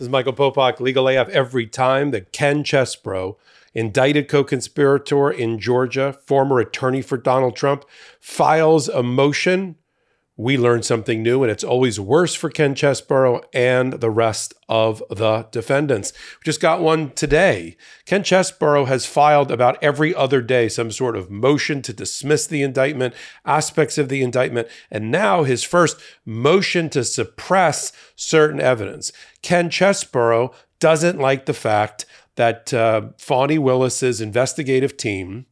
This is Michael Popok, Legal AF. Every time that Ken Chesebro, indicted co conspirator in Georgia, former attorney for Donald Trump, files a motion we learn something new, and it's always worse for Ken Chesebro and the rest of the defendants. We just got one today. Ken Chesebro has filed about every other day some sort of motion to dismiss the indictment, aspects of the indictment, and now his first motion to suppress certain evidence. Ken Chesebro doesn't like the fact that uh, Fani Willis's investigative team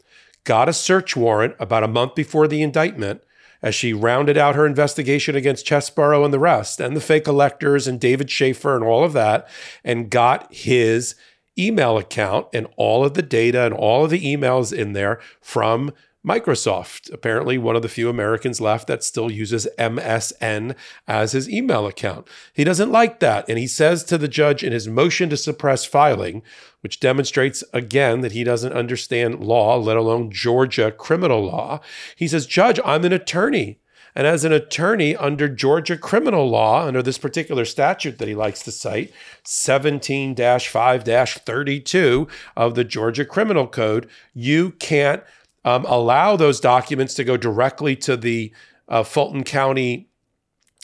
got a search warrant about a month before the indictment as she rounded out her investigation against Chesebro and the rest, and the fake electors and David Shafer and all of that, and got his email account and all of the data and all of the emails in there from Microsoft, apparently one of the few Americans left that still uses MSN as his email account. He doesn't like that. And he says to the judge in his motion to suppress filing, which demonstrates again that he doesn't understand law, let alone Georgia criminal law, he says, Judge, I'm an attorney. And as an attorney under Georgia criminal law, under this particular statute that he likes to cite, 17 5 32 of the Georgia Criminal Code, you can't um, allow those documents to go directly to the uh, Fulton County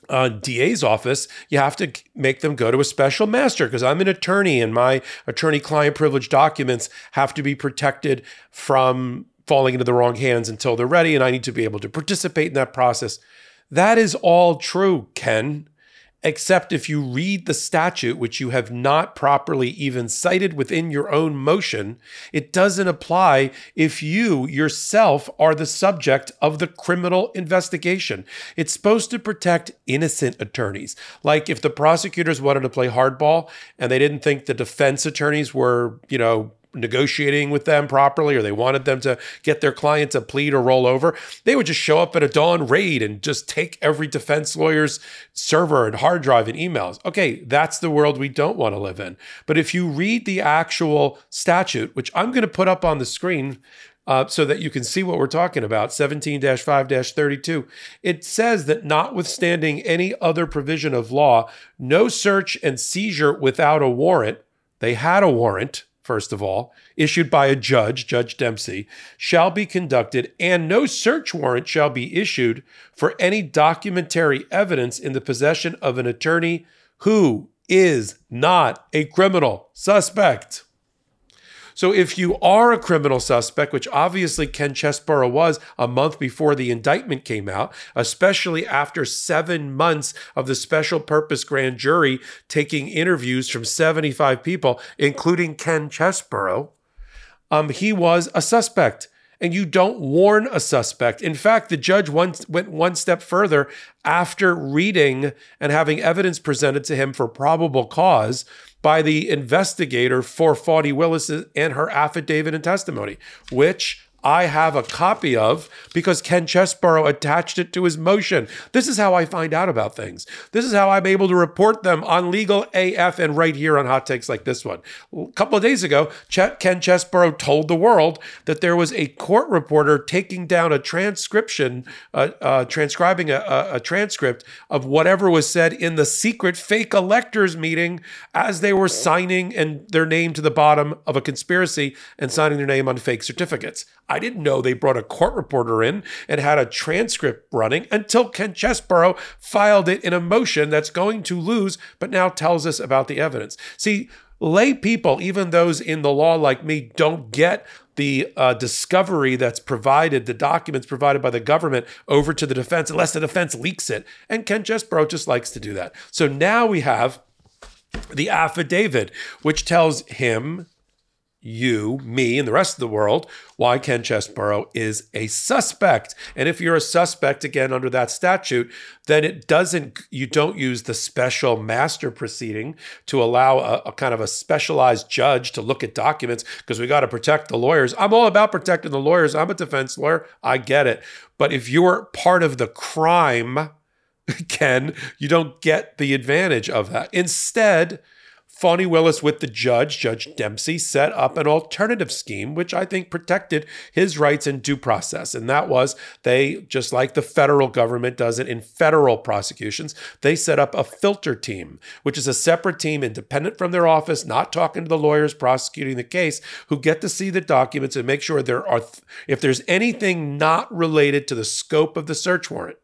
uh, DA's office, you have to make them go to a special master because I'm an attorney and my attorney client privilege documents have to be protected from falling into the wrong hands until they're ready. And I need to be able to participate in that process. That is all true, Ken except if you read the statute, which you have not properly even cited within your own motion, it doesn't apply if you yourself are the subject of the criminal investigation. It's supposed to protect innocent attorneys. Like if the prosecutors wanted to play hardball and they didn't think the defense attorneys were, you know, negotiating with them properly or they wanted them to get their client to plead or roll over, they would just show up at a dawn raid and just take every defense lawyer's server and hard drive and emails. Okay, that's the world we don't want to live in. But if you read the actual statute, which I'm going to put up on the screen uh, so that you can see what we're talking about 17 5 32. It says that notwithstanding any other provision of law, no search and seizure without a warrant, they had a warrant, first of all, issued by a judge, Judge Dempsey, shall be conducted, and no search warrant shall be issued for any documentary evidence in the possession of an attorney who is not a criminal suspect. So if you are a criminal suspect, which obviously Ken Chesebro was a month before the indictment came out, especially after seven months of the special purpose grand jury taking interviews from 75 people, including Ken Chesebro, um, he was a suspect and you don't warn a suspect. In fact, the judge went one step further after reading and having evidence presented to him for probable cause by the investigator for Fani Willis and her affidavit and testimony, which I have a copy of because Ken Chesebro attached it to his motion. This is how I find out about things. This is how I'm able to report them on Legal AF and right here on Hot Takes like this one. A couple of days ago, Ken Chesebro told the world that there was a court reporter taking down a transcription, uh, uh, transcribing a, a, a transcript of whatever was said in the secret fake electors meeting as they were signing and their name to the bottom of a conspiracy and signing their name on fake certificates. I didn't know they brought a court reporter in and had a transcript running until Ken Chesebro filed it in a motion that's going to lose, but now tells us about the evidence. See, lay people, even those in the law like me, don't get the uh, discovery that's provided, the documents provided by the government over to the defense, unless the defense leaks it. And Ken Chesebro just likes to do that. So now we have the affidavit, which tells him you, me, and the rest of the world why Ken Chesebro is a suspect. And if you're a suspect, again, under that statute, then it doesn't, you don't use the special master proceeding to allow a, a kind of a specialized judge to look at documents because we got to protect the lawyers. I'm all about protecting the lawyers. I'm a defense lawyer. I get it. But if you're part of the crime, Ken, you don't get the advantage of that. Instead, Fani Willis, with the judge, Judge Dempsey, set up an alternative scheme, which I think protected his rights in due process. And that was they, just like the federal government does it in federal prosecutions, they set up a filter team, which is a separate team independent from their office, not talking to the lawyers prosecuting the case, who get to see the documents and make sure there are, if there's anything not related to the scope of the search warrant,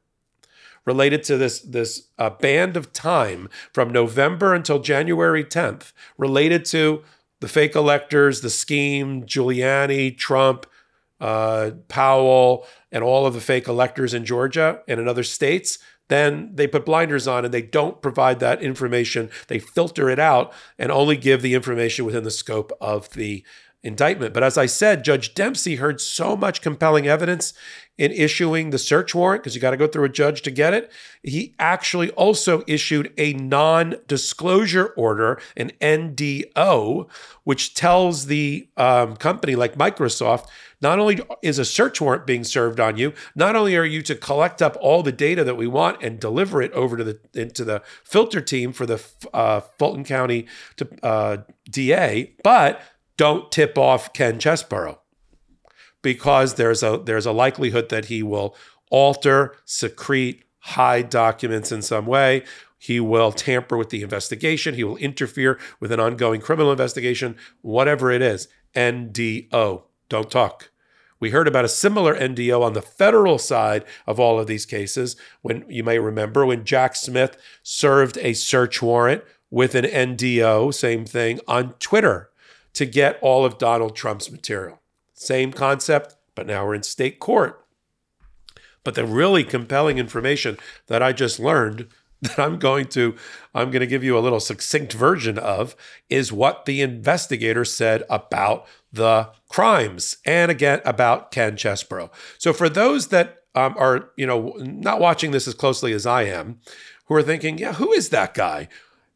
related to this this uh, band of time from November until January 10th, related to the fake electors, the scheme, Giuliani, Trump, uh, Powell, and all of the fake electors in Georgia and in other states, then they put blinders on and they don't provide that information. They filter it out and only give the information within the scope of the indictment. But as I said, Judge Dempsey heard so much compelling evidence in issuing the search warrant, because you got to go through a judge to get it. He actually also issued a non disclosure order, an NDO, which tells the um, company like Microsoft not only is a search warrant being served on you, not only are you to collect up all the data that we want and deliver it over to the into the filter team for the uh, Fulton County to, uh, DA, but don't tip off Ken Chesebro because there's a there's a likelihood that he will alter, secrete, hide documents in some way. He will tamper with the investigation. He will interfere with an ongoing criminal investigation, whatever it is. NDO. Don't talk. We heard about a similar NDO on the federal side of all of these cases when you may remember when Jack Smith served a search warrant with an NDO, same thing, on Twitter to get all of Donald Trump's material. Same concept, but now we're in state court. But the really compelling information that I just learned that I'm going to I'm going to give you a little succinct version of is what the investigator said about the crimes and again about Ken Chesebro. So for those that um, are you know not watching this as closely as I am, who are thinking, yeah, who is that guy?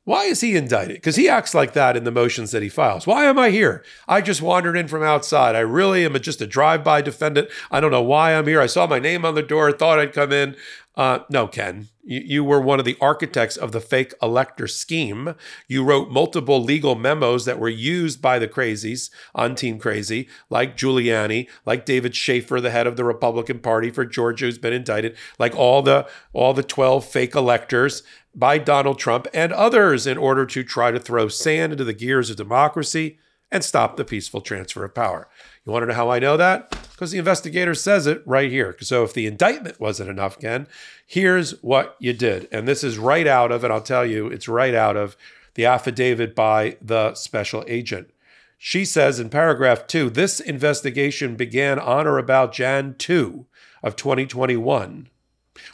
Why is he indicted? Because he acts like that in the motions that he files. Why am I here? I just wandered in from outside. I really am just a drive by defendant. I don't know why I'm here. I saw my name on the door, thought I'd come in. Uh, no, Ken, you, you were one of the architects of the fake elector scheme. You wrote multiple legal memos that were used by the crazies on Team Crazy, like Giuliani, like David Shafer, the head of the Republican Party for Georgia, who's been indicted, like all the all the 12 fake electors by Donald Trump and others in order to try to throw sand into the gears of democracy and stop the peaceful transfer of power. You want to know how I know that? Because the investigator says it right here. So if the indictment wasn't enough, Ken, here's what you did. And this is right out of, and I'll tell you, it's right out of the affidavit by the special agent. She says in paragraph two this investigation began on or about Jan 2 of 2021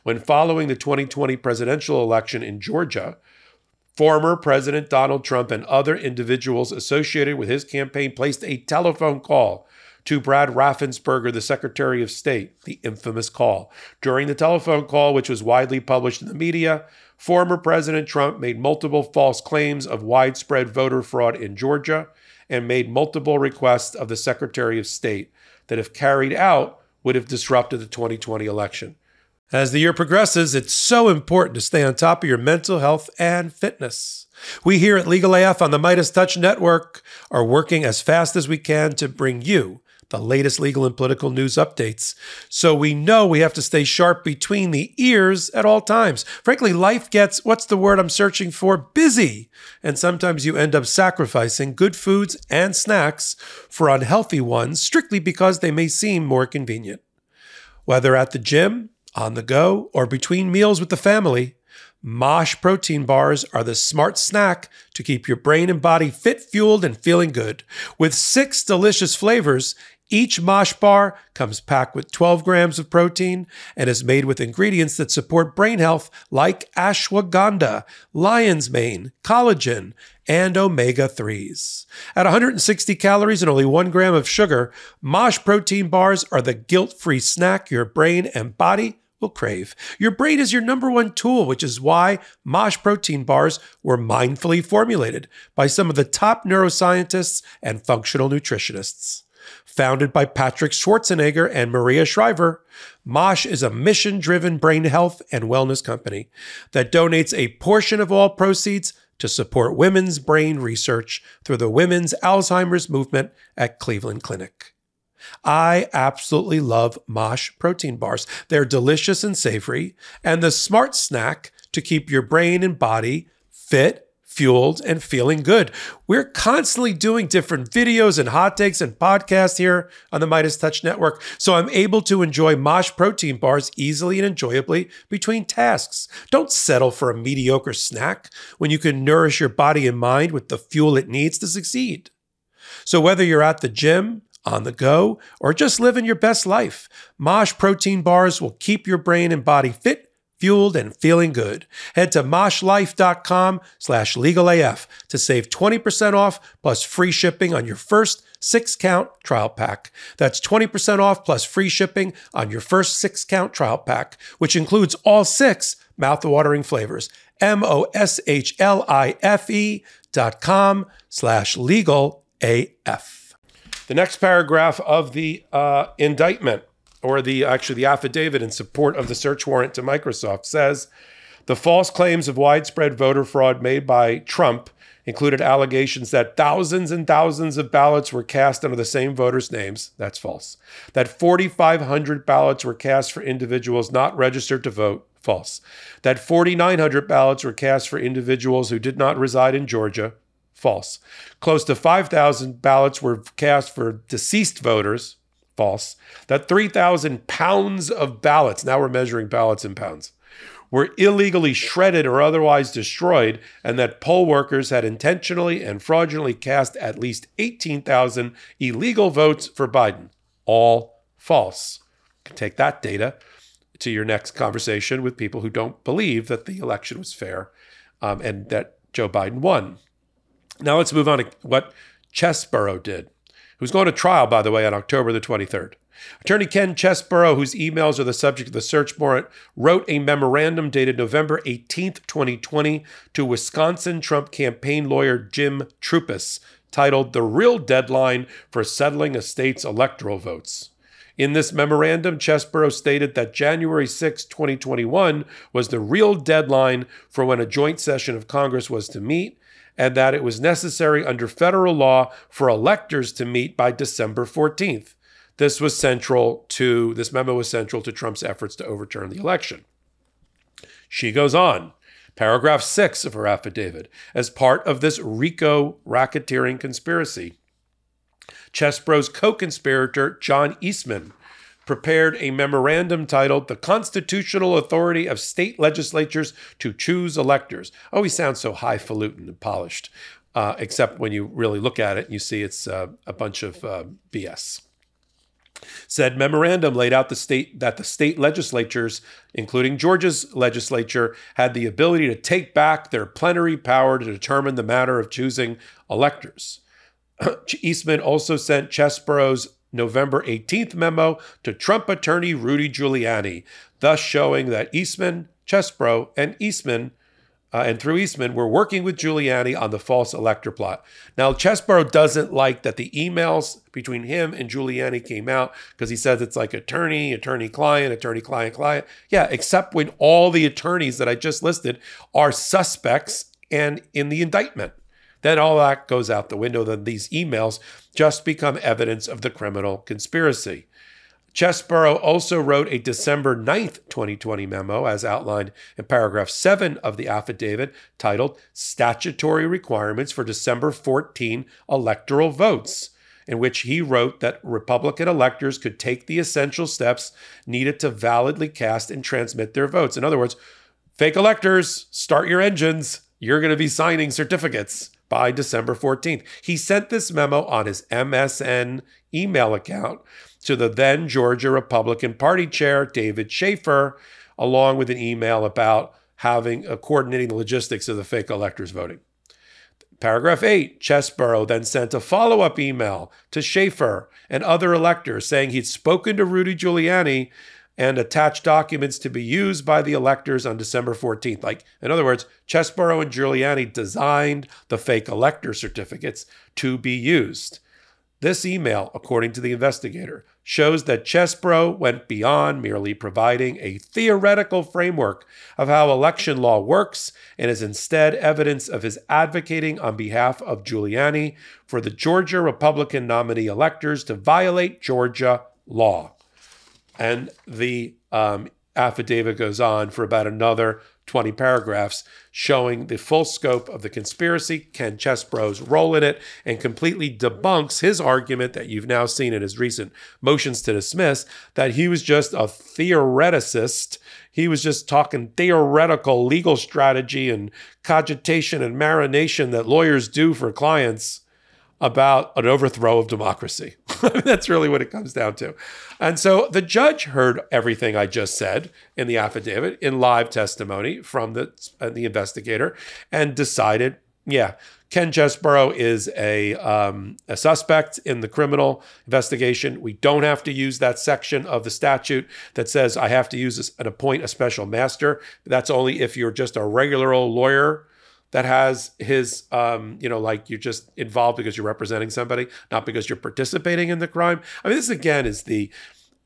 when following the 2020 presidential election in Georgia, former President Donald Trump and other individuals associated with his campaign placed a telephone call to Brad Raffensperger, the Secretary of State, the infamous call. During the telephone call, which was widely published in the media, former President Trump made multiple false claims of widespread voter fraud in Georgia and made multiple requests of the Secretary of State that, if carried out, would have disrupted the 2020 election. As the year progresses, it's so important to stay on top of your mental health and fitness. We here at Legal AF on the Meidas Touch Network are working as fast as we can to bring you the latest legal and political news updates. So we know we have to stay sharp between the ears at all times. Frankly, life gets, what's the word I'm searching for? Busy. And sometimes you end up sacrificing good foods and snacks for unhealthy ones strictly because they may seem more convenient. Whether at the gym, on the go, or between meals with the family, Mosh protein bars are the smart snack to keep your brain and body fit, fueled, and feeling good. With six delicious flavors, each Mosh bar comes packed with 12 grams of protein and is made with ingredients that support brain health like ashwagandha, lion's mane, collagen, and omega 3s. At 160 calories and only 1 gram of sugar, Mosh protein bars are the guilt free snack your brain and body will crave. Your brain is your number one tool, which is why Mosh protein bars were mindfully formulated by some of the top neuroscientists and functional nutritionists. Founded by Patrick Schwarzenegger and Maria Shriver, Mosh is a mission driven brain health and wellness company that donates a portion of all proceeds to support women's brain research through the Women's Alzheimer's Movement at Cleveland Clinic. I absolutely love Mosh protein bars. They're delicious and savory, and the smart snack to keep your brain and body fit fueled and feeling good. We're constantly doing different videos and hot takes and podcasts here on the Meidas Touch Network, so I'm able to enjoy Mosh protein bars easily and enjoyably between tasks. Don't settle for a mediocre snack when you can nourish your body and mind with the fuel it needs to succeed. So whether you're at the gym, on the go, or just living your best life, Mosh protein bars will keep your brain and body fit fueled and feeling good. Head to moshlife.com slash legalaf to save 20% off plus free shipping on your first six count trial pack. That's 20% off plus free shipping on your first six count trial pack, which includes all six mouth-watering flavors. M-O-S-H-L-I-F-E dot com slash legal AF. The next paragraph of the uh, indictment or the actually the affidavit in support of the search warrant to Microsoft says the false claims of widespread voter fraud made by Trump included allegations that thousands and thousands of ballots were cast under the same voters' names. That's false. That 4,500 ballots were cast for individuals not registered to vote. False. That 4,900 ballots were cast for individuals who did not reside in Georgia. False. Close to 5,000 ballots were cast for deceased voters false, that 3,000 pounds of ballots, now we're measuring ballots in pounds, were illegally shredded or otherwise destroyed, and that poll workers had intentionally and fraudulently cast at least 18,000 illegal votes for Biden. All false. Take that data to your next conversation with people who don't believe that the election was fair um, and that Joe Biden won. Now let's move on to what Chesebro did who's going to trial, by the way, on October the 23rd. Attorney Ken Chesebro, whose emails are the subject of the search warrant, wrote a memorandum dated November 18, 2020, to Wisconsin Trump campaign lawyer Jim Troupis, titled The Real Deadline for Settling a State's Electoral Votes. In this memorandum, Chesebro stated that January 6, 2021 was the real deadline for when a joint session of Congress was to meet, and that it was necessary under federal law for electors to meet by December 14th. This was central to this memo was central to Trump's efforts to overturn the election. She goes on, paragraph 6 of her affidavit, as part of this RICO racketeering conspiracy. Chesebro's co-conspirator John Eastman prepared a memorandum titled The Constitutional Authority of State Legislatures to Choose Electors. Oh, he sounds so highfalutin and polished, uh, except when you really look at it, you see it's uh, a bunch of uh, BS. Said memorandum laid out the state that the state legislatures, including Georgia's legislature, had the ability to take back their plenary power to determine the matter of choosing electors. Eastman also sent Chesebro's November 18th memo to Trump attorney Rudy Giuliani, thus showing that Eastman, Chesebro, and Eastman, uh, and through Eastman, were working with Giuliani on the false elector plot. Now, Chesebro doesn't like that the emails between him and Giuliani came out because he says it's like attorney, attorney client, attorney client client. Yeah, except when all the attorneys that I just listed are suspects and in the indictment. Then all that goes out the window. Then these emails just become evidence of the criminal conspiracy. Chesebro also wrote a December 9th, 2020 memo, as outlined in paragraph 7 of the affidavit, titled Statutory Requirements for December 14 Electoral Votes, in which he wrote that Republican electors could take the essential steps needed to validly cast and transmit their votes. In other words, fake electors, start your engines. You're going to be signing certificates by December 14th. He sent this memo on his MSN email account to the then Georgia Republican Party chair, David Shafer, along with an email about having uh, coordinating the logistics of the fake electors voting. Paragraph 8, Chesebro then sent a follow up email to Shafer and other electors saying he'd spoken to Rudy Giuliani and attach documents to be used by the electors on December 14th. Like, in other words, Chesebro and Giuliani designed the fake elector certificates to be used. This email, according to the investigator, shows that Chesebro went beyond merely providing a theoretical framework of how election law works and is instead evidence of his advocating on behalf of Giuliani for the Georgia Republican nominee electors to violate Georgia law. And the um, affidavit goes on for about another 20 paragraphs showing the full scope of the conspiracy, Ken Chesebro's role in it, and completely debunks his argument that you've now seen in his recent motions to dismiss that he was just a theoreticist. He was just talking theoretical legal strategy and cogitation and marination that lawyers do for clients about an overthrow of democracy. That's really what it comes down to. And so the judge heard everything I just said in the affidavit in live testimony from the, uh, the investigator and decided, yeah, Ken Chesebro is a, um, a suspect in the criminal investigation. We don't have to use that section of the statute that says I have to use this and appoint a special master. That's only if you're just a regular old lawyer that has his um, you know like you're just involved because you're representing somebody not because you're participating in the crime. I mean this again is the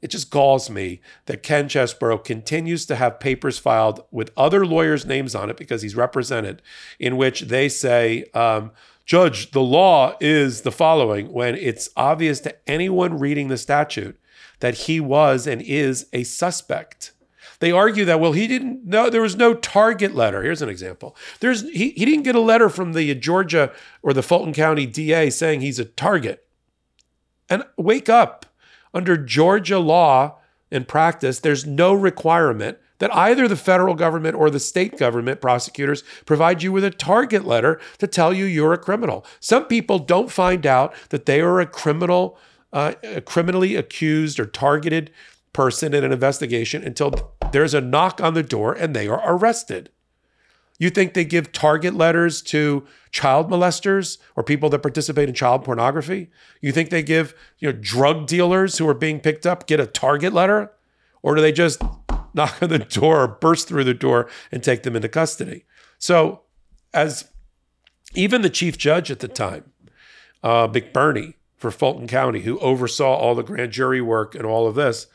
it just galls me that ken chesebro continues to have papers filed with other lawyers names on it because he's represented in which they say um, judge the law is the following. When it's obvious to anyone reading the statute that he was and is a suspect they argue that well he didn't know there was no target letter. Here's an example. There's he, he didn't get a letter from the georgia or the fulton county da saying he's a target. And wake up. Under georgia law and practice there's no requirement that either the federal government or the state government prosecutors provide you with a target letter to tell you you're a criminal. Some people don't find out that they are a criminal, uh, criminally accused or targeted person in an investigation until there's a knock on the door and they are arrested. You think they give target letters to child molesters or people that participate in child pornography? You think they give, you know, drug dealers who are being picked up get a target letter? Or do they just knock on the door or burst through the door and take them into custody? So, as even the chief judge at the time, uh, McBurney for Fulton County, who oversaw all the grand jury work and all of this,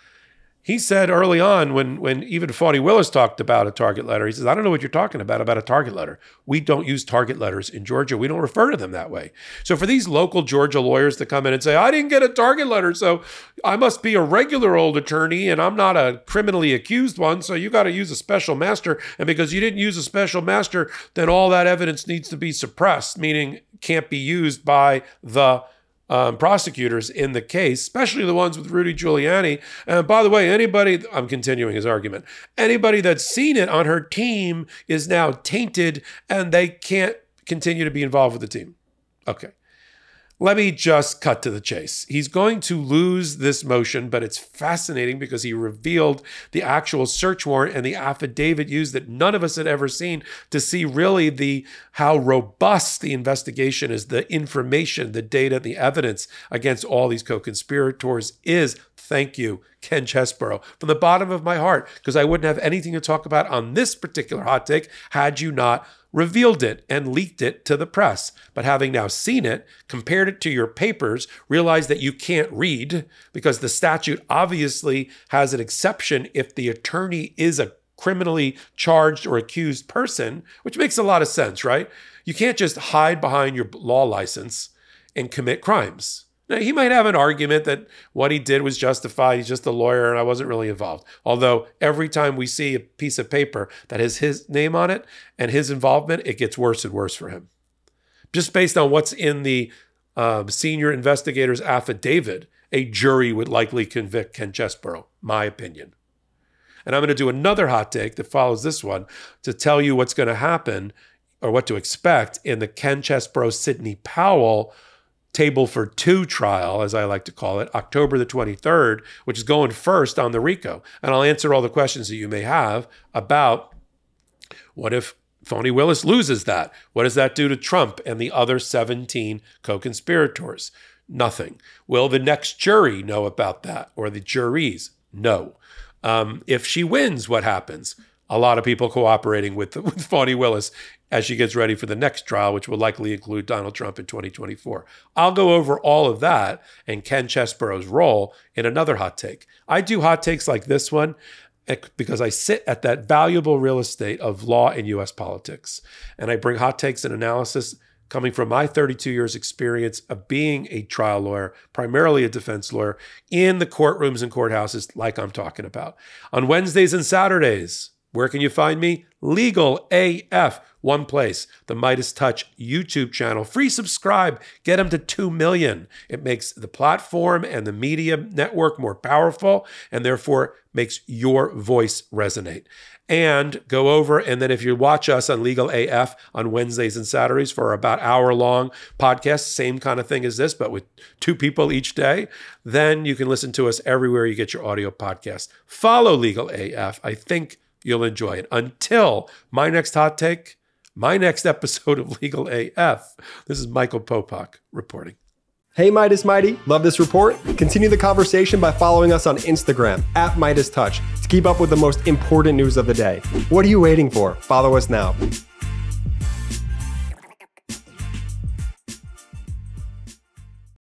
he said early on when when even Fani Willis talked about a target letter, he says, I don't know what you're talking about about a target letter. We don't use target letters in Georgia. We don't refer to them that way. So for these local Georgia lawyers to come in and say, I didn't get a target letter, so I must be a regular old attorney and I'm not a criminally accused one, so you got to use a special master. And because you didn't use a special master, then all that evidence needs to be suppressed, meaning can't be used by the um, prosecutors in the case, especially the ones with Rudy Giuliani. And by the way, anybody, I'm continuing his argument, anybody that's seen it on her team is now tainted and they can't continue to be involved with the team. Okay. Let me just cut to the chase. He's going to lose this motion, but it's fascinating because he revealed the actual search warrant and the affidavit used that none of us had ever seen to see really the how robust the investigation is, the information, the data, the evidence against all these co-conspirators is. Thank you, Ken Chesebro, from the bottom of my heart, because I wouldn't have anything to talk about on this particular hot take had you not revealed it and leaked it to the press. But having now seen it, compared it to your papers, realize that you can't read because the statute obviously has an exception if the attorney is a criminally charged or accused person, which makes a lot of sense, right? You can't just hide behind your law license and commit crimes. Now, he might have an argument that what he did was justified. He's just a lawyer and I wasn't really involved. Although every time we see a piece of paper that has his name on it and his involvement, it gets worse and worse for him. Just based on what's in the um, senior investigator's affidavit, a jury would likely convict Ken Chesebro, my opinion. And I'm going to do another hot take that follows this one to tell you what's going to happen or what to expect in the Ken Chesebro Sidney Powell table for two trial, as I like to call it, October the 23rd, which is going first on the RICO. And I'll answer all the questions that you may have about what if Fani Willis loses that? What does that do to Trump and the other 17 co conspirators? Nothing. Will the next jury know about that or the juries? No. Um, if she wins, what happens? A lot of people cooperating with, with Fani Willis as she gets ready for the next trial, which will likely include Donald Trump in 2024. I'll go over all of that and Ken Chesebro's role in another hot take. I do hot takes like this one eh, because I sit at that valuable real estate of law and US politics. And I bring hot takes and analysis coming from my 32 years experience of being a trial lawyer, primarily a defense lawyer in the courtrooms and courthouses like I'm talking about. On Wednesdays and Saturdays, where can you find me? Legal AF, one place, the Meidas Touch YouTube channel. Free subscribe, get them to 2 million. It makes the platform and the media network more powerful and therefore makes your voice resonate and go over and then if you watch us on legal af on wednesdays and saturdays for about hour long podcast same kind of thing as this but with two people each day then you can listen to us everywhere you get your audio podcast follow legal af i think you'll enjoy it until my next hot take my next episode of legal af this is michael popok reporting Hey Meidas Mighty, love this report? Continue the conversation by following us on Instagram at Meidas Touch to keep up with the most important news of the day. What are you waiting for? Follow us now.